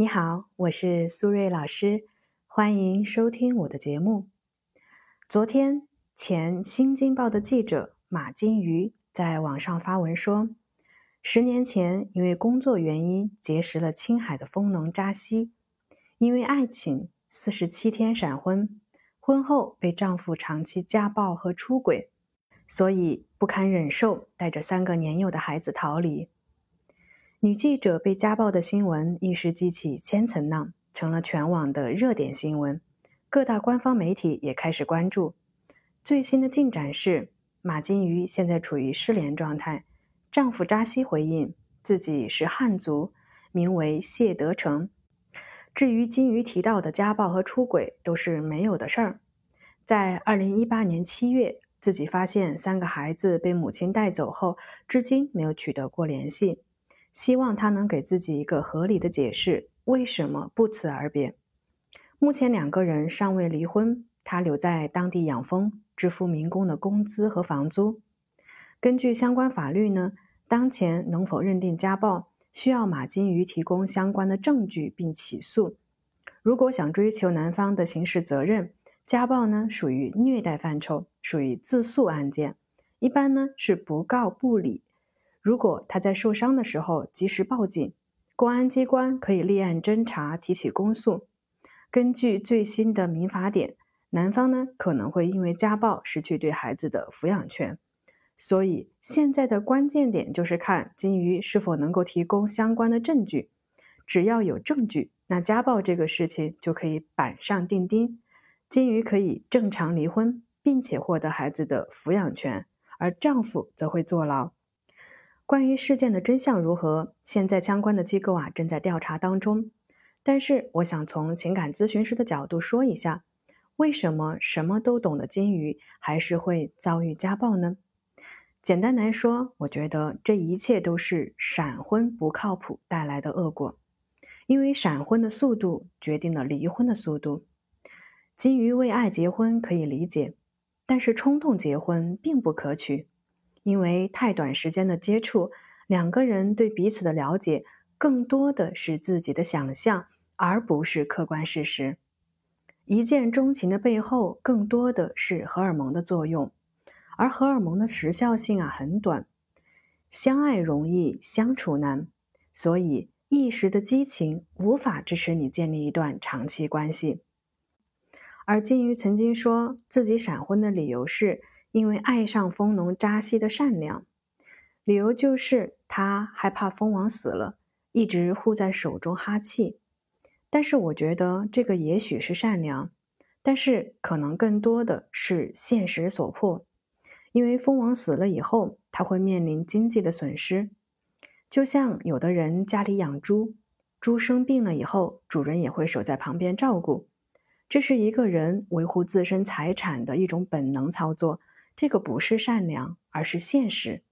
你好，我是苏瑞老师，欢迎收听我的节目。昨天，前《新京报》的记者马金鱼在网上发文说，十年前因为工作原因结识了青海的蜂农扎西，因为爱情四十七天闪婚，婚后被丈夫长期家暴和出轨，所以不堪忍受，带着三个年幼的孩子逃离。女记者被家暴的新闻一时激起千层浪，成了全网的热点新闻。各大官方媒体也开始关注。最新的进展是，马金鱼现在处于失联状态。丈夫扎西回应自己是汉族，名为谢德成。至于金鱼提到的家暴和出轨，都是没有的事儿。在二零一八年七月，自己发现三个孩子被母亲带走后，至今没有取得过联系。希望他能给自己一个合理的解释，为什么不辞而别？目前两个人尚未离婚，他留在当地养蜂，支付民工的工资和房租。根据相关法律呢，当前能否认定家暴，需要马金鱼提供相关的证据并起诉。如果想追求男方的刑事责任，家暴呢属于虐待范畴，属于自诉案件，一般呢是不告不理。如果他在受伤的时候及时报警，公安机关可以立案侦查、提起公诉。根据最新的民法典，男方呢可能会因为家暴失去对孩子的抚养权。所以现在的关键点就是看金鱼是否能够提供相关的证据。只要有证据，那家暴这个事情就可以板上钉钉，金鱼可以正常离婚，并且获得孩子的抚养权，而丈夫则会坐牢。关于事件的真相如何，现在相关的机构啊正在调查当中。但是，我想从情感咨询师的角度说一下，为什么什么都懂的金鱼还是会遭遇家暴呢？简单来说，我觉得这一切都是闪婚不靠谱带来的恶果。因为闪婚的速度决定了离婚的速度。金鱼为爱结婚可以理解，但是冲动结婚并不可取。因为太短时间的接触，两个人对彼此的了解更多的是自己的想象，而不是客观事实。一见钟情的背后，更多的是荷尔蒙的作用，而荷尔蒙的时效性啊很短。相爱容易相处难，所以一时的激情无法支持你建立一段长期关系。而金鱼曾经说自己闪婚的理由是。因为爱上蜂农扎西的善良，理由就是他害怕蜂王死了，一直护在手中哈气。但是我觉得这个也许是善良，但是可能更多的是现实所迫。因为蜂王死了以后，他会面临经济的损失。就像有的人家里养猪，猪生病了以后，主人也会守在旁边照顾，这是一个人维护自身财产的一种本能操作。这个不是善良，而是现实。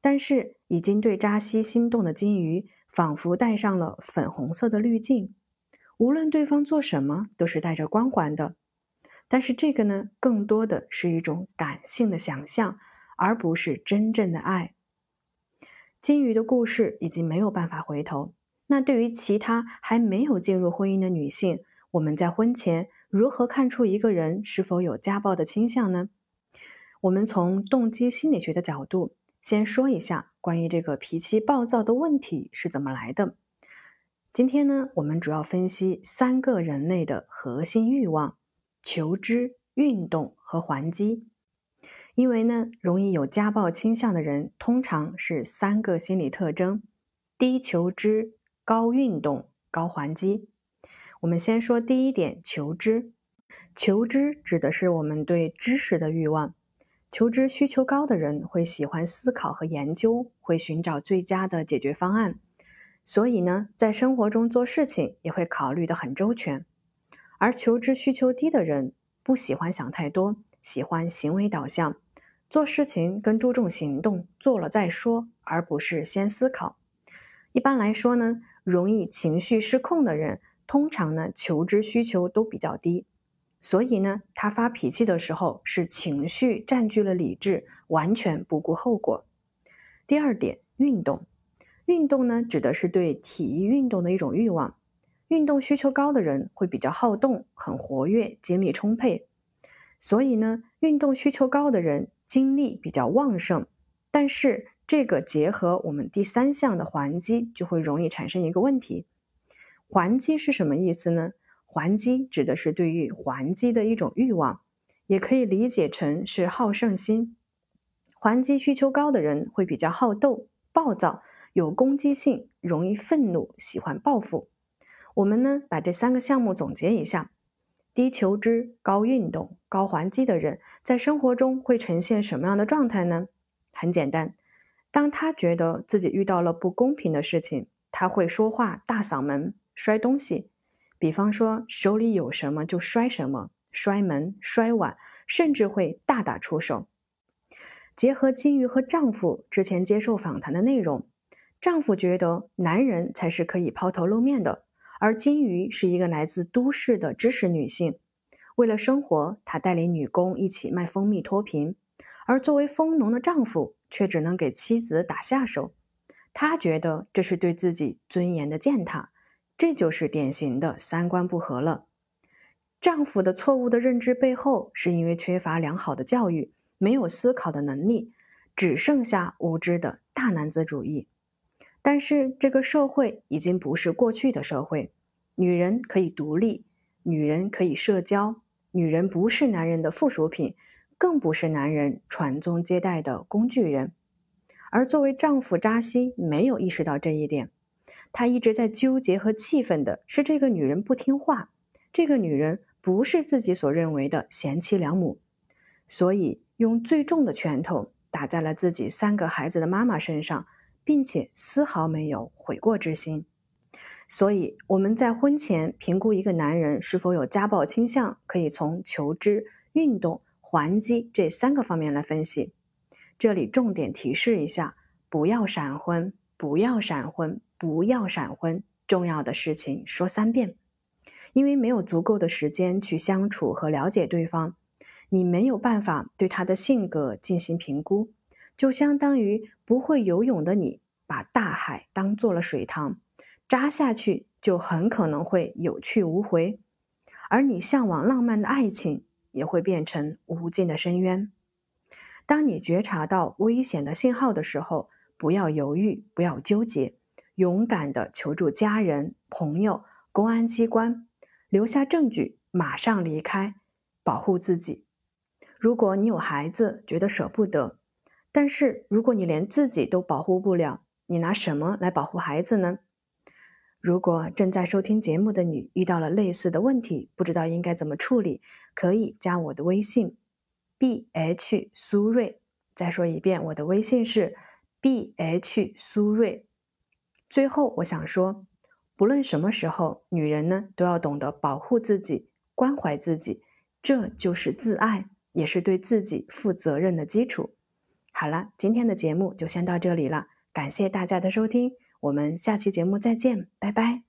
但是已经对扎西心动的金鱼，仿佛戴上了粉红色的滤镜，无论对方做什么，都是带着光环的。但是这个呢，更多的是一种感性的想象，而不是真正的爱。金鱼的故事已经没有办法回头。那对于其他还没有进入婚姻的女性，我们在婚前如何看出一个人是否有家暴的倾向呢？我们从动机心理学的角度，先说一下关于这个脾气暴躁的问题是怎么来的。今天呢，我们主要分析三个人类的核心欲望：求知、运动和还击。因为呢，容易有家暴倾向的人，通常是三个心理特征：低求知、高运动、高还击。我们先说第一点，求知。求知指的是我们对知识的欲望。求知需求高的人会喜欢思考和研究，会寻找最佳的解决方案，所以呢，在生活中做事情也会考虑的很周全。而求知需求低的人不喜欢想太多，喜欢行为导向，做事情更注重行动，做了再说，而不是先思考。一般来说呢，容易情绪失控的人，通常呢求知需求都比较低。所以呢，他发脾气的时候是情绪占据了理智，完全不顾后果。第二点，运动，运动呢指的是对体育运动的一种欲望。运动需求高的人会比较好动，很活跃，精力充沛。所以呢，运动需求高的人精力比较旺盛。但是这个结合我们第三项的还击，就会容易产生一个问题。还击是什么意思呢？还击指的是对于还击的一种欲望，也可以理解成是好胜心。还击需求高的人会比较好斗、暴躁、有攻击性，容易愤怒，喜欢报复。我们呢，把这三个项目总结一下：低求知、高运动、高还击的人，在生活中会呈现什么样的状态呢？很简单，当他觉得自己遇到了不公平的事情，他会说话大嗓门、摔东西，比方说手里有什么就摔什么，摔门、摔碗，甚至会大打出手。结合金鱼和丈夫之前接受访谈的内容，丈夫觉得男人才是可以抛头露面的。而金鱼是一个来自都市的知识女性，为了生活，她带领女工一起卖蜂蜜脱贫，而作为蜂农的丈夫却只能给妻子打下手。他觉得这是对自己尊严的践踏，这就是典型的三观不合了。丈夫的错误的认知背后，是因为缺乏良好的教育，没有思考的能力，只剩下无知的大男子主义。但是这个社会已经不是过去的社会，女人可以独立，女人可以社交，女人不是男人的附属品，更不是男人传宗接代的工具人。而作为丈夫扎西没有意识到这一点，他一直在纠结和气愤的是这个女人不听话，这个女人不是自己所认为的贤妻良母，所以用最重的拳头打在了自己三个孩子的妈妈身上。并且丝毫没有悔过之心，所以我们在婚前评估一个男人是否有家暴倾向，可以从求知、运动、还击这三个方面来分析。这里重点提示一下：不要闪婚，不要闪婚，不要闪婚。重要的事情说三遍，因为没有足够的时间去相处和了解对方，你没有办法对他的性格进行评估。就相当于不会游泳的你，把大海当做了水塘，扎下去就很可能会有去无回，而你向往浪漫的爱情也会变成无尽的深渊。当你觉察到危险的信号的时候，不要犹豫，不要纠结，勇敢的求助家人、朋友、公安机关，留下证据，马上离开，保护自己。如果你有孩子，觉得舍不得。但是，如果你连自己都保护不了，你拿什么来保护孩子呢？如果正在收听节目的你遇到了类似的问题，不知道应该怎么处理，可以加我的微信：b h 苏瑞。再说一遍，我的微信是 b h 苏瑞。最后，我想说，不论什么时候，女人呢都要懂得保护自己、关怀自己，这就是自爱，也是对自己负责任的基础。好了，今天的节目就先到这里了，感谢大家的收听，我们下期节目再见，拜拜。